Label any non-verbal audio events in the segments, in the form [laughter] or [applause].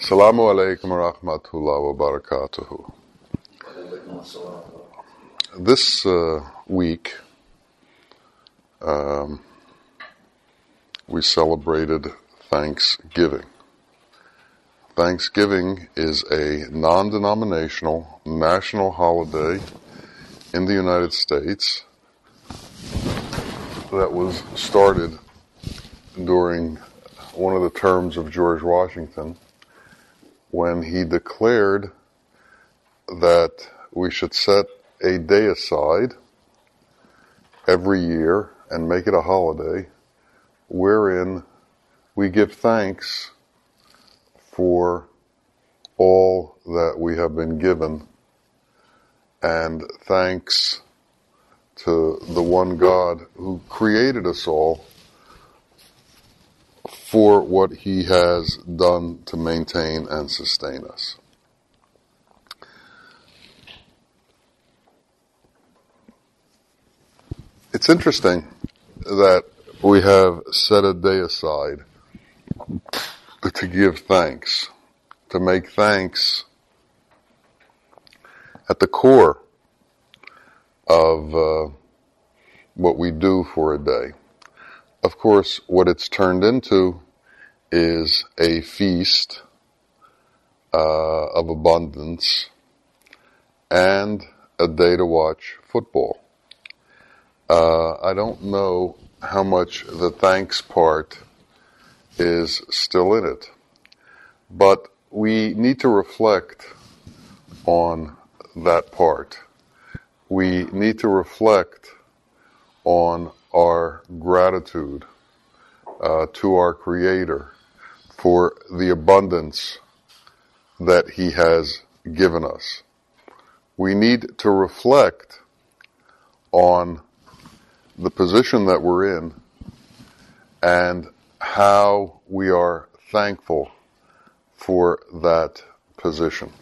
Assalamu alaikum wa rahmatullahi wa barakatuhu. This uh, week, um, we celebrated Thanksgiving. Thanksgiving is a non denominational national holiday in the United States that was started during one of the terms of George Washington when he declared that we should set a day aside every year and make it a holiday wherein we give thanks for all that we have been given and thanks to the one God who created us all for what he has done to maintain and sustain us. It's interesting that we have set a day aside to give thanks, to make thanks at the core of uh, what we do for a day. Of course, what it's turned into is a feast uh, of abundance and a day to watch football. Uh, I don't know how much the thanks part is still in it, but we need to reflect on that part. We need to reflect on our gratitude uh, to our Creator for the abundance that He has given us. We need to reflect on the position that we're in and how we are thankful for that position.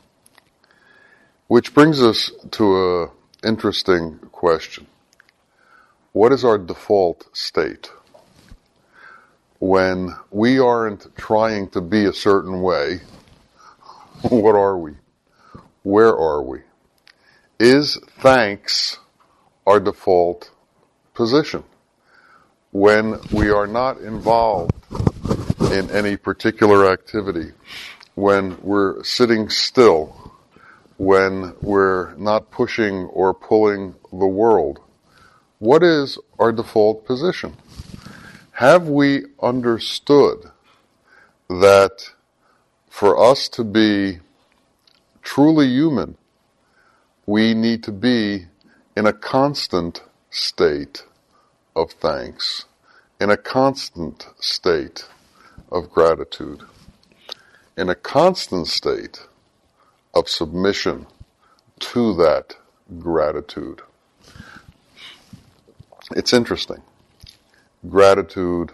Which brings us to an interesting question. What is our default state? When we aren't trying to be a certain way, [laughs] what are we? Where are we? Is thanks our default position? When we are not involved in any particular activity, when we're sitting still, when we're not pushing or pulling the world, what is our default position? Have we understood that for us to be truly human, we need to be in a constant state of thanks, in a constant state of gratitude, in a constant state of submission to that gratitude. It's interesting. Gratitude,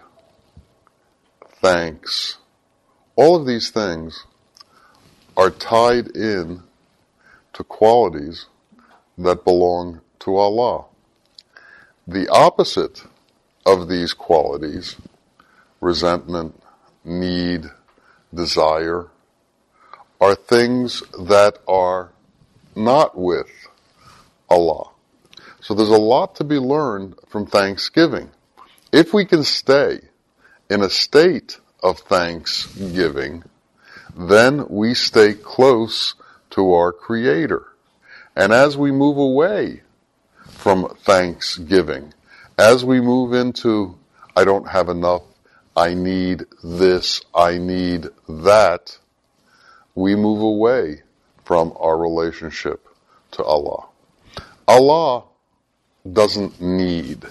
thanks, all of these things are tied in to qualities that belong to Allah. The opposite of these qualities, resentment, need, desire, are things that are not with Allah. So there's a lot to be learned from Thanksgiving. If we can stay in a state of thanksgiving, then we stay close to our Creator. And as we move away from thanksgiving, as we move into, I don't have enough, I need this, I need that, we move away from our relationship to Allah. Allah doesn't need.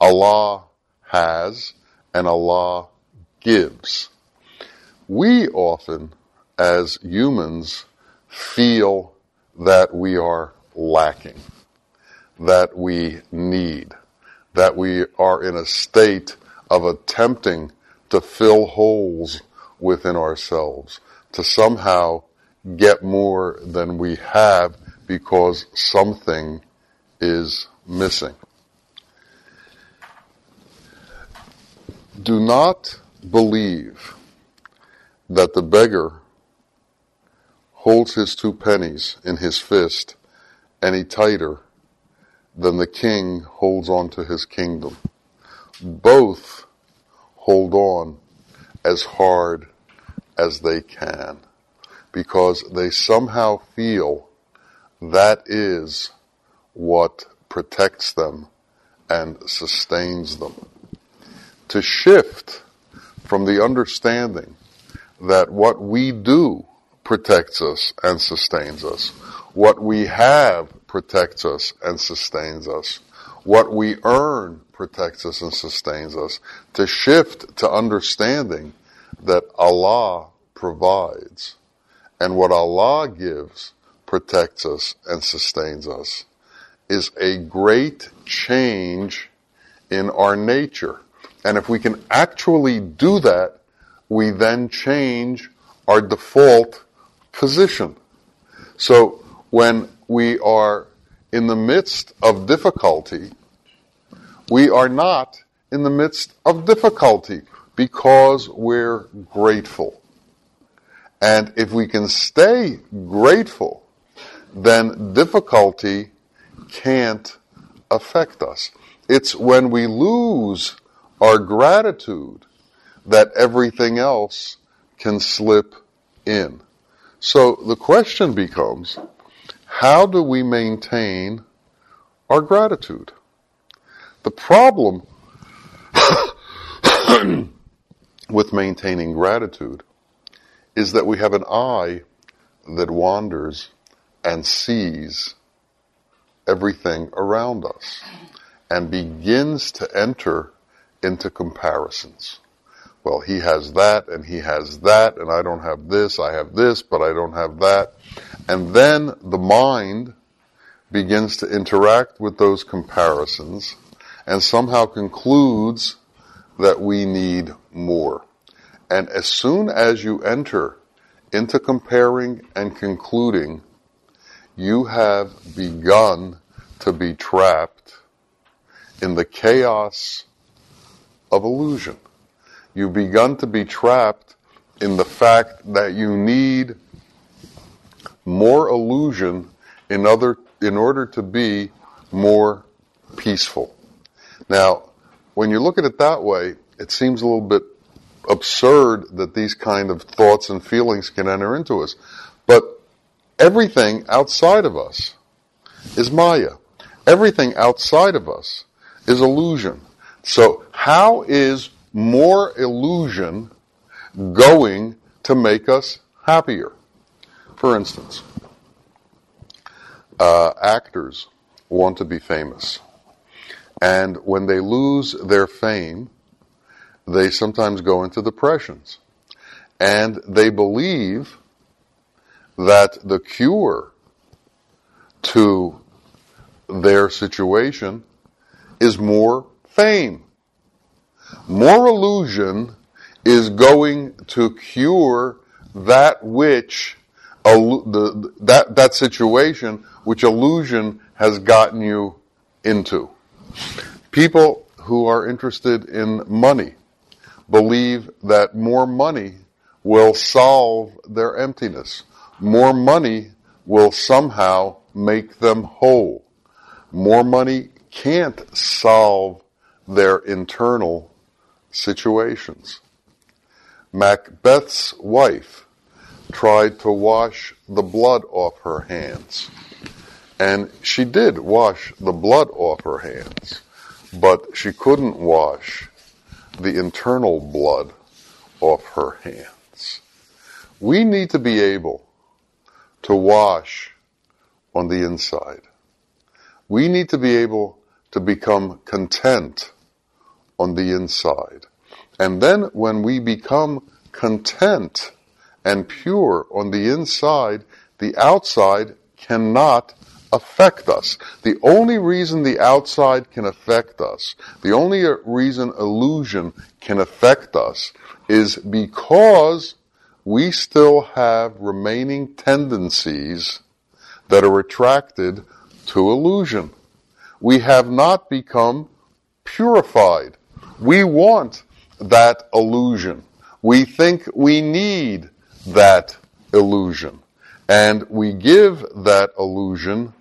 Allah has and Allah gives. We often, as humans, feel that we are lacking, that we need, that we are in a state of attempting to fill holes within ourselves, to somehow get more than we have because something is missing. Do not believe that the beggar holds his two pennies in his fist any tighter than the king holds on to his kingdom. Both hold on as hard as they can because they somehow feel that is what protects them and sustains them. To shift from the understanding that what we do protects us and sustains us, what we have protects us and sustains us, what we earn protects us and sustains us, to shift to understanding that Allah provides and what Allah gives protects us and sustains us is a great change in our nature. And if we can actually do that, we then change our default position. So when we are in the midst of difficulty, we are not in the midst of difficulty because we're grateful. And if we can stay grateful, then difficulty can't affect us. It's when we lose our gratitude that everything else can slip in. So the question becomes, how do we maintain our gratitude? The problem [coughs] with maintaining gratitude is that we have an eye that wanders and sees everything around us and begins to enter into comparisons. Well, he has that and he has that and I don't have this, I have this, but I don't have that. And then the mind begins to interact with those comparisons and somehow concludes that we need more. And as soon as you enter into comparing and concluding, you have begun to be trapped in the chaos of illusion. You've begun to be trapped in the fact that you need more illusion in other in order to be more peaceful. Now, when you look at it that way, it seems a little bit absurd that these kind of thoughts and feelings can enter into us. But everything outside of us is Maya. Everything outside of us is illusion. So how is more illusion going to make us happier? For instance, uh, actors want to be famous. And when they lose their fame, they sometimes go into depressions. And they believe that the cure to their situation is more fame. More illusion is going to cure that which that that situation which illusion has gotten you into. People who are interested in money believe that more money will solve their emptiness. More money will somehow make them whole. More money can't solve their internal situations. Macbeth's wife tried to wash the blood off her hands. And she did wash the blood off her hands, but she couldn't wash the internal blood off her hands. We need to be able to wash on the inside. We need to be able to become content on the inside. And then when we become content and pure on the inside, the outside cannot affect us. The only reason the outside can affect us, the only reason illusion can affect us is because we still have remaining tendencies that are attracted to illusion. We have not become purified. We want that illusion. We think we need that illusion. And we give that illusion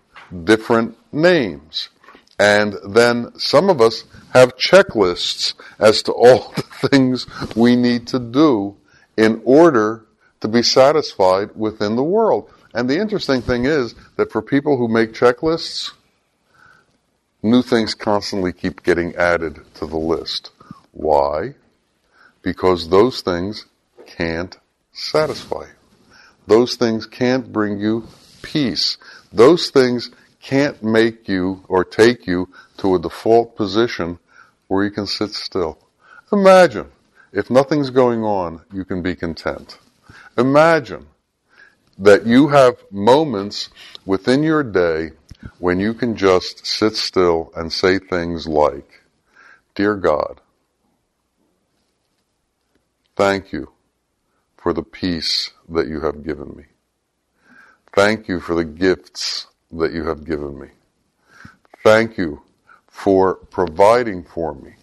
different names. And then some of us have checklists as to all [laughs] the things we need to do in order to be satisfied within the world. And the interesting thing is that for people who make checklists, new things constantly keep getting added to the list. Why? Because those things can't satisfy you. Those things can't bring you peace. Those things can't make you or take you to a default position where you can sit still. Imagine if nothing's going on, you can be content. Imagine that you have moments within your day when you can just sit still and say things like, Dear God, thank you for the peace that you have given me. Thank you for the gifts that you have given me. Thank you for providing for me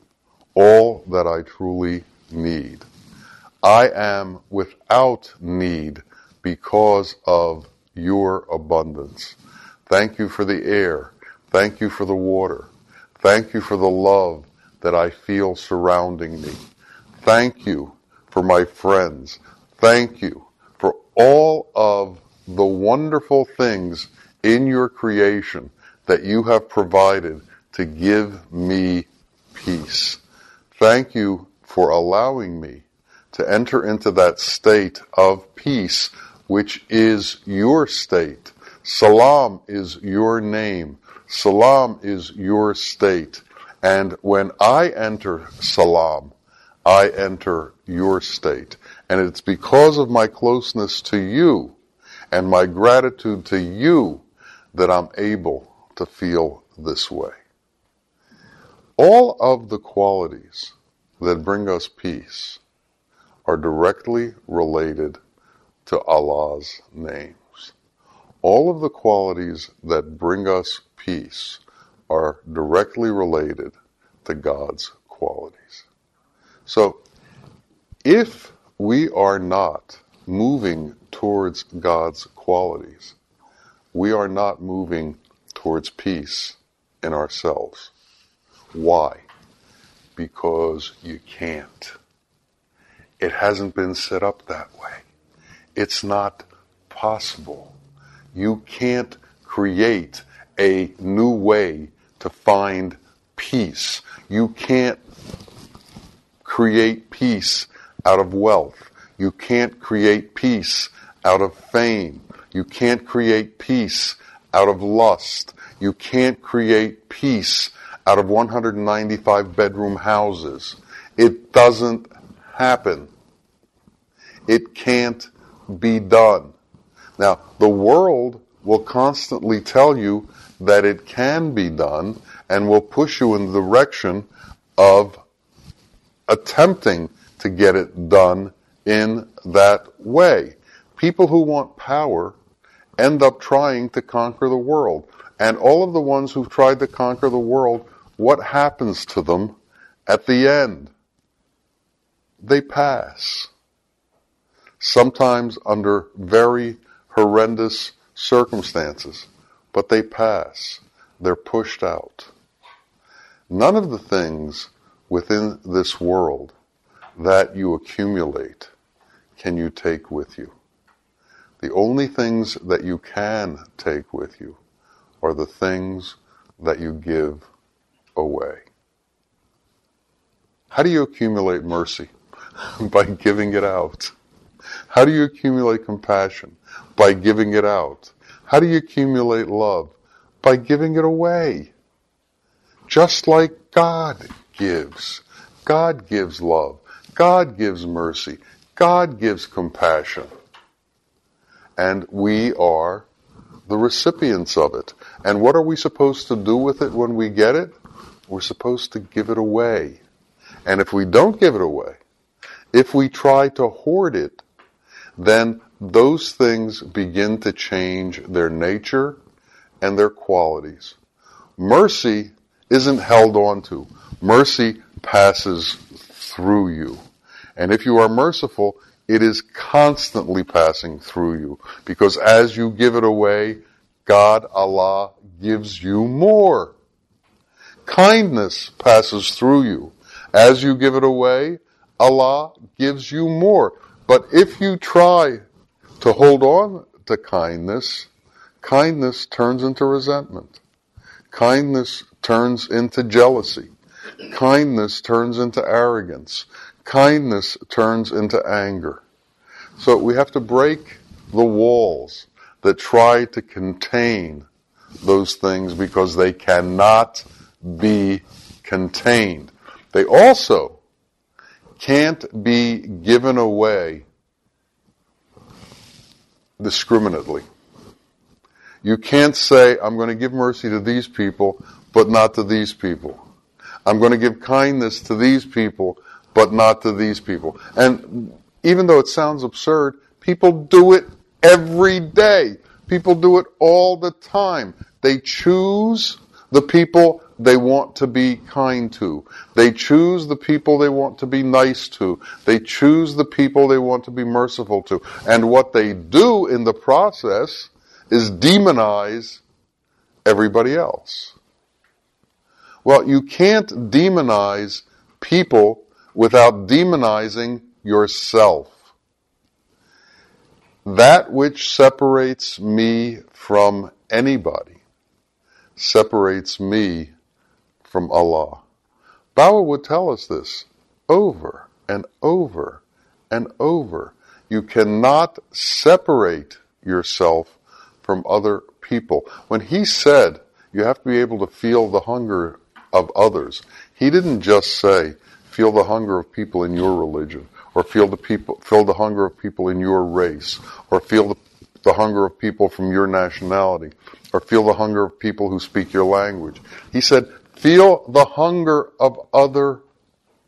all that I truly need. I am without need because of your abundance. Thank you for the air. Thank you for the water. Thank you for the love that I feel surrounding me. Thank you for my friends. Thank you for all of the wonderful things in your creation that you have provided to give me peace. Thank you for allowing me to enter into that state of peace, which is your state. Salam is your name. Salam is your state. And when I enter salam, I enter your state. And it's because of my closeness to you and my gratitude to you that I'm able to feel this way. All of the qualities that bring us peace are directly related to Allah's names. All of the qualities that bring us peace are directly related to God's qualities. So, if we are not moving towards God's qualities, we are not moving towards peace in ourselves. Why? Because you can't. It hasn't been set up that way. It's not possible. You can't create a new way to find peace. You can't create peace out of wealth. You can't create peace out of fame. You can't create peace out of lust. You can't create peace out of 195 bedroom houses. It doesn't happen. It can't be done. Now, the world will constantly tell you that it can be done and will push you in the direction of attempting to get it done in that way. People who want power end up trying to conquer the world. And all of the ones who've tried to conquer the world, what happens to them at the end? They pass. Sometimes under very horrendous circumstances, but they pass. They're pushed out. None of the things within this world that you accumulate can you take with you. The only things that you can take with you are the things that you give away. How do you accumulate mercy? [laughs] By giving it out. How do you accumulate compassion? By giving it out. How do you accumulate love? By giving it away. Just like God gives. God gives love. God gives mercy. God gives compassion and we are the recipients of it. And what are we supposed to do with it when we get it? We're supposed to give it away. And if we don't give it away, if we try to hoard it, then those things begin to change their nature and their qualities. Mercy isn't held on to. Mercy passes through you. And if you are merciful, it is constantly passing through you. Because as you give it away, God, Allah, gives you more. Kindness passes through you. As you give it away, Allah gives you more. But if you try to hold on to kindness, kindness turns into resentment. Kindness turns into jealousy. Kindness turns into arrogance. Kindness turns into anger. So we have to break the walls that try to contain those things because they cannot be contained. They also can't be given away discriminately. You can't say, I'm going to give mercy to these people, but not to these people. I'm going to give kindness to these people, but not to these people. And even though it sounds absurd, people do it every day. People do it all the time. They choose the people they want to be kind to. They choose the people they want to be nice to. They choose the people they want to be merciful to. And what they do in the process is demonize everybody else. Well, you can't demonize people without demonizing yourself. That which separates me from anybody separates me from Allah. Bawa would tell us this over and over and over. You cannot separate yourself from other people. When he said you have to be able to feel the hunger of others, he didn't just say feel the hunger of people in your religion or feel the people feel the hunger of people in your race or feel the, the hunger of people from your nationality or feel the hunger of people who speak your language. He said, feel the hunger of other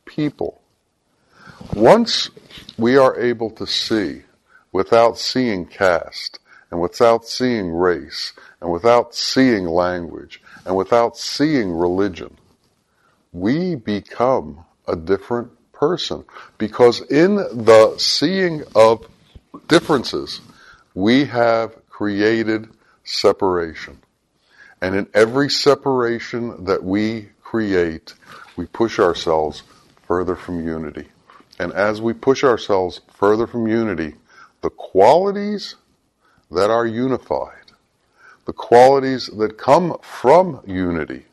people. Once we are able to see without seeing caste and without seeing race and without seeing language and without seeing religion, we become a different person because in the seeing of differences, we have created separation. And in every separation that we create, we push ourselves further from unity. And as we push ourselves further from unity, the qualities that are unified, the qualities that come from unity,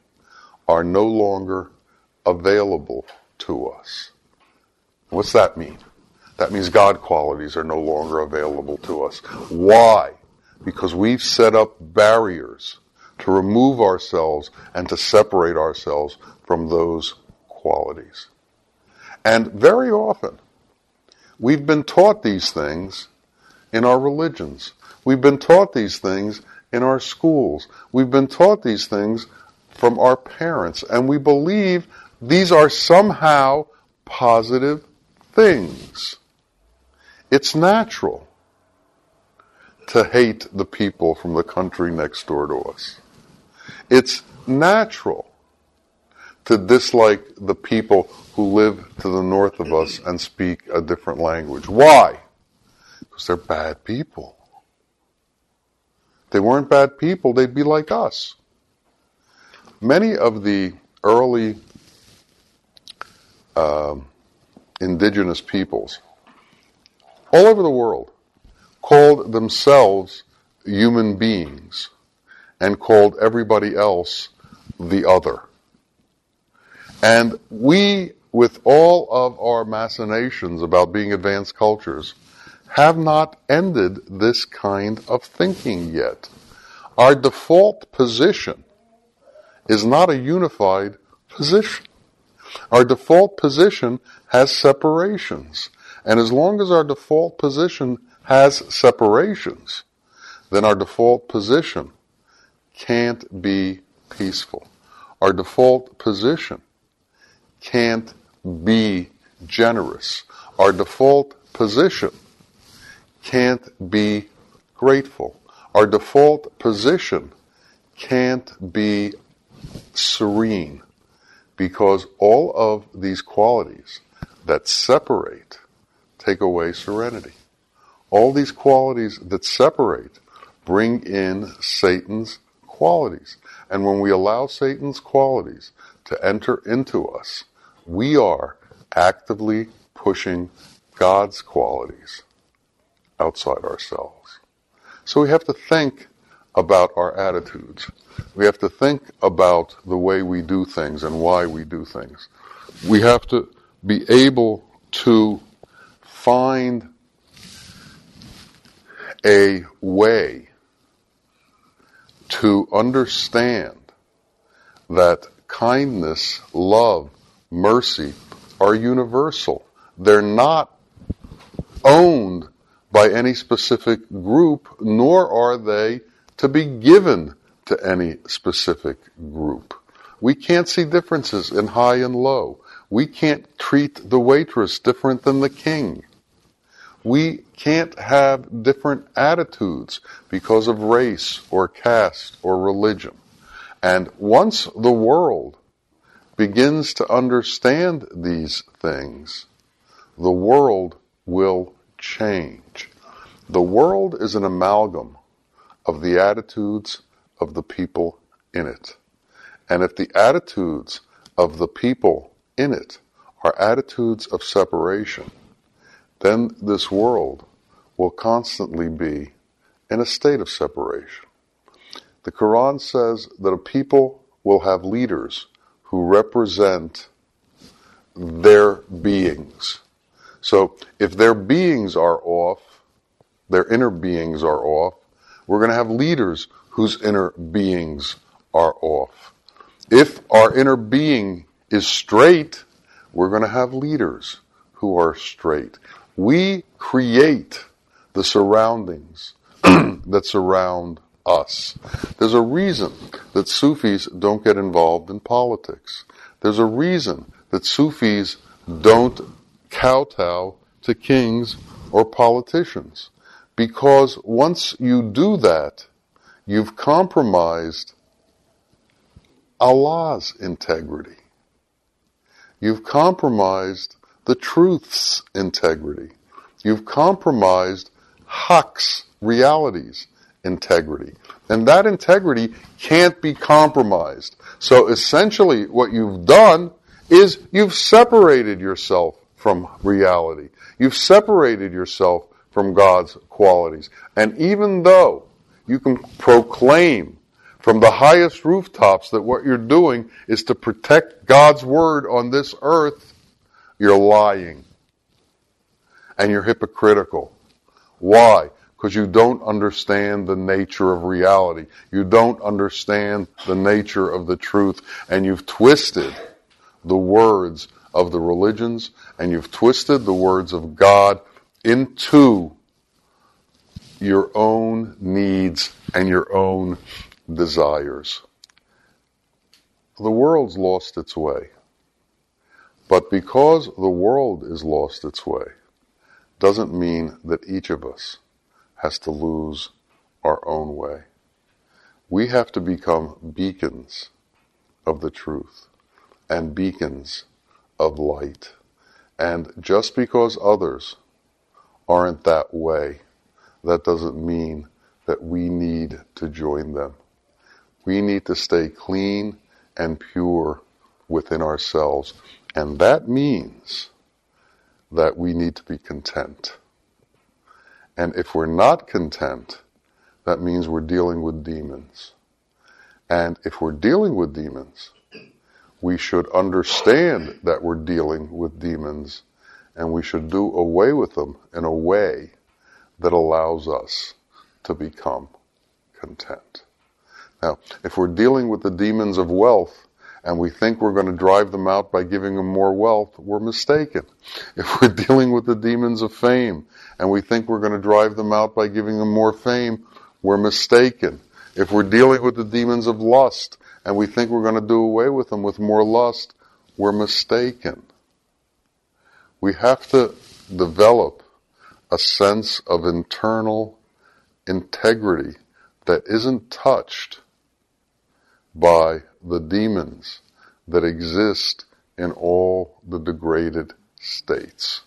are no longer available to us. What's that mean? That means God qualities are no longer available to us. Why? because we've set up barriers to remove ourselves and to separate ourselves from those qualities. And very often, we've been taught these things in our religions. We've been taught these things in our schools. We've been taught these things from our parents, and we believe these are somehow positive things. It's natural to hate the people from the country next door to us. It's natural to dislike the people who live to the north of us and speak a different language. Why? Because they're bad people. If they weren't bad people, they'd be like us. Many of the early um, indigenous peoples all over the world called themselves human beings and called everybody else the other. And we, with all of our machinations about being advanced cultures, have not ended this kind of thinking yet. Our default position is not a unified position. Our default position has separations. And as long as our default position has separations, then our default position can't be peaceful. Our default position can't be generous. Our default position can't be grateful. Our default position can't be serene because all of these qualities that separate take away serenity. All these qualities that separate bring in Satan's qualities. And when we allow Satan's qualities to enter into us, we are actively pushing God's qualities outside ourselves. So we have to think about our attitudes. We have to think about the way we do things and why we do things. We have to be able to find a way to understand that kindness, love, mercy are universal. They're not owned by any specific group, nor are they to be given to any specific group. We can't see differences in high and low. We can't treat the waitress different than the king. We can't have different attitudes because of race or caste or religion. And once the world begins to understand these things, the world will change. The world is an amalgam of the attitudes of the people in it. And if the attitudes of the people in it are attitudes of separation, then this world will constantly be in a state of separation. The Quran says that a people will have leaders who represent their beings. So if their beings are off, their inner beings are off, we're going to have leaders whose inner beings are off. If our inner being is straight, we're going to have leaders who are straight. We create the surroundings [clears throat] that surround us. There's a reason that Sufis don't get involved in politics. There's a reason that Sufis don't kowtow to kings or politicians. Because once you do that, you've compromised Allah's integrity. You've compromised the truth's integrity. You've compromised Haqq's realities integrity. And that integrity can't be compromised. So essentially what you've done is you've separated yourself from reality. You've separated yourself from God's qualities. And even though you can proclaim from the highest rooftops that what you're doing is to protect God's word on this earth, you're lying. And you're hypocritical. Why? because you don't understand the nature of reality. You don't understand the nature of the truth, and you've twisted the words of the religions, and you've twisted the words of God into your own needs and your own desires. The world's lost its way. But because the world is lost its way, doesn't mean that each of us has to lose our own way. We have to become beacons of the truth and beacons of light. And just because others aren't that way, that doesn't mean that we need to join them. We need to stay clean and pure within ourselves. And that means that we need to be content. And if we're not content, that means we're dealing with demons. And if we're dealing with demons, we should understand that we're dealing with demons and we should do away with them in a way that allows us to become content. Now, if we're dealing with the demons of wealth, and we think we're going to drive them out by giving them more wealth, we're mistaken. [laughs] If we're dealing with the demons of fame and we think we're going to drive them out by giving them more fame, we're mistaken. If we're dealing with the demons of lust and we think we're going to do away with them with more lust, we're mistaken. We have to develop a sense of internal integrity that isn't touched by the demons that exist in all the degraded states.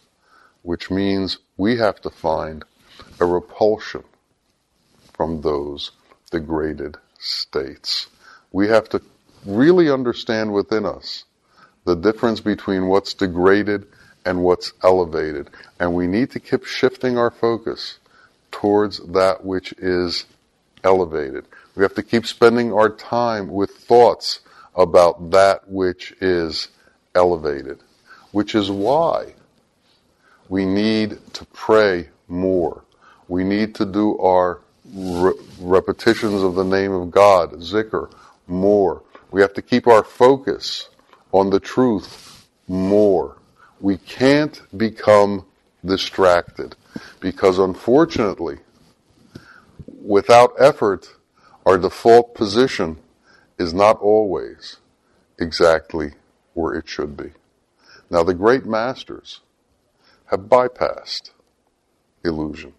which means we have to find a repulsion from those degraded states. We have to really understand within us the difference between what's degraded and what's elevated. And we need to keep shifting our focus towards that which is elevated. We have to keep spending our time with thoughts about that which is elevated, which is why we need to pray more. We need to do our re- repetitions of the name of God, zikr, more. We have to keep our focus on the truth more. We can't become distracted because unfortunately, without effort, our default position is not always exactly where it should be. Now the great masters have bypassed illusion.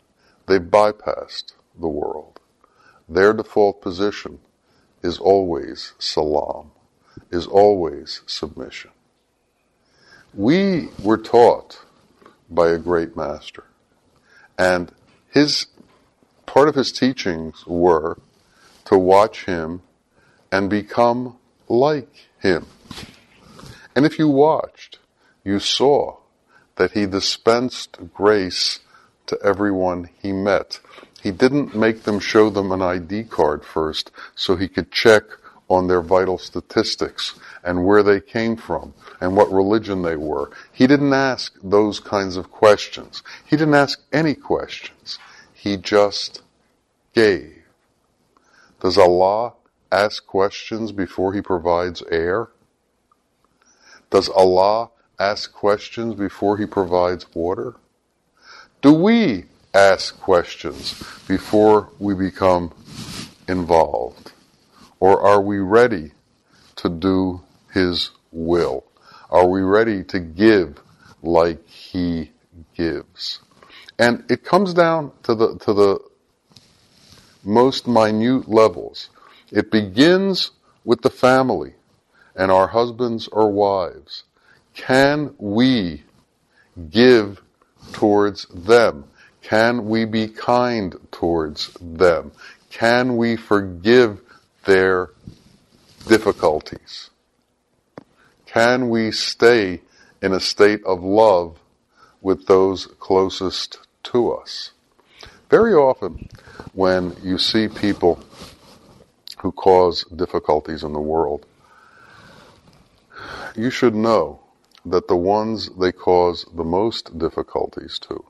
They've bypassed the world. Their default position is always salam, is always submission. We were taught by a great master, and his part of his teachings were to watch him and become like him. And if you watched, you saw that he dispensed grace to everyone he met. He didn't make them show them an ID card first so he could check on their vital statistics and where they came from and what religion they were. He didn't ask those kinds of questions. He didn't ask any questions. He just gave. Does Allah ask questions before He provides air? Does Allah ask questions before He provides water? Do we ask questions before we become involved? Or are we ready to do His will? Are we ready to give like He gives? And it comes down to the, to the most minute levels. It begins with the family and our husbands or wives. Can we give towards them? Can we be kind towards them? Can we forgive their difficulties? Can we stay in a state of love with those closest to us? Very often, when you see people who cause difficulties in the world, you should know that the ones they cause the most difficulties to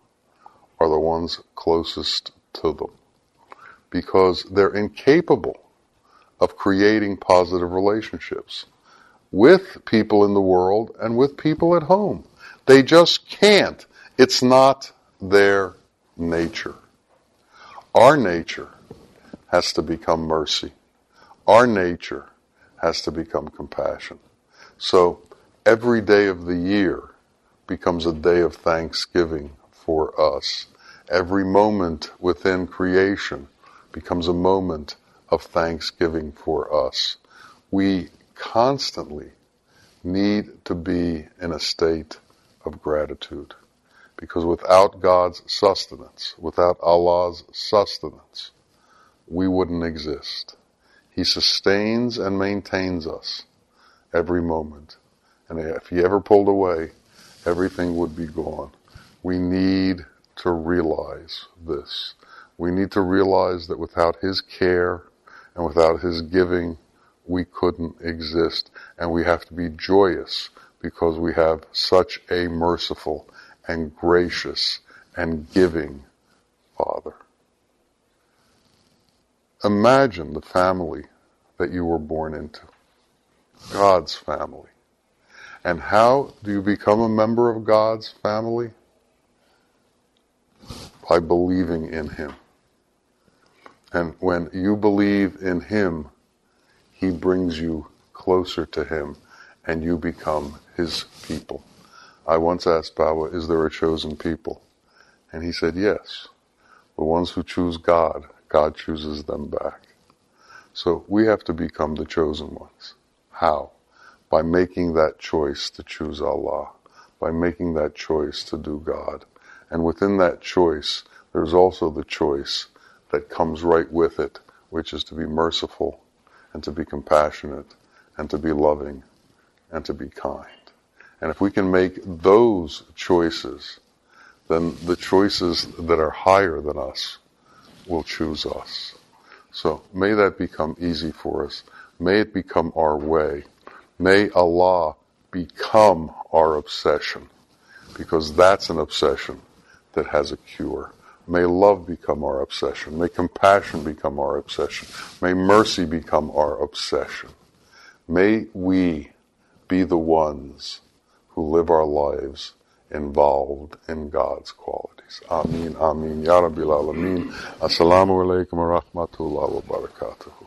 are the ones closest to them because they're incapable of creating positive relationships with people in the world and with people at home. They just can't. It's not their nature. Our nature has to become mercy. Our nature has to become compassion. So every day of the year becomes a day of thanksgiving for us. Every moment within creation becomes a moment of thanksgiving for us. We constantly need to be in a state of gratitude. Because without God's sustenance, without Allah's sustenance, we wouldn't exist. He sustains and maintains us every moment. And if he ever pulled away, everything would be gone. We need to realize this. We need to realize that without his care and without his giving, we couldn't exist. And we have to be joyous because we have such a merciful and gracious and giving Father. Imagine the family that you were born into. God's family. And how do you become a member of God's family? By believing in Him. And when you believe in Him, He brings you closer to Him and you become His people. I once asked Baba, is there a chosen people? And he said, yes. The ones who choose God, God chooses them back. So we have to become the chosen ones. How? by making that choice to choose Allah, by making that choice to do God, And within that choice, there's also the choice that comes right with it, which is to be merciful and to be compassionate and to be loving and to be kind. And if we can make those choices, then the choices that are higher than us will choose us. So may that become easy for us. May it become our way. May Allah become our obsession because that's an obsession that has a cure. May love become our obsession. May compassion become our obsession. May mercy become our obsession. May we be the ones who live our lives involved in God's qualities. Amin, amin, Ya Rabbil Alameen. Assalamu alaikum wa rahmatullahi wa barakatuhu.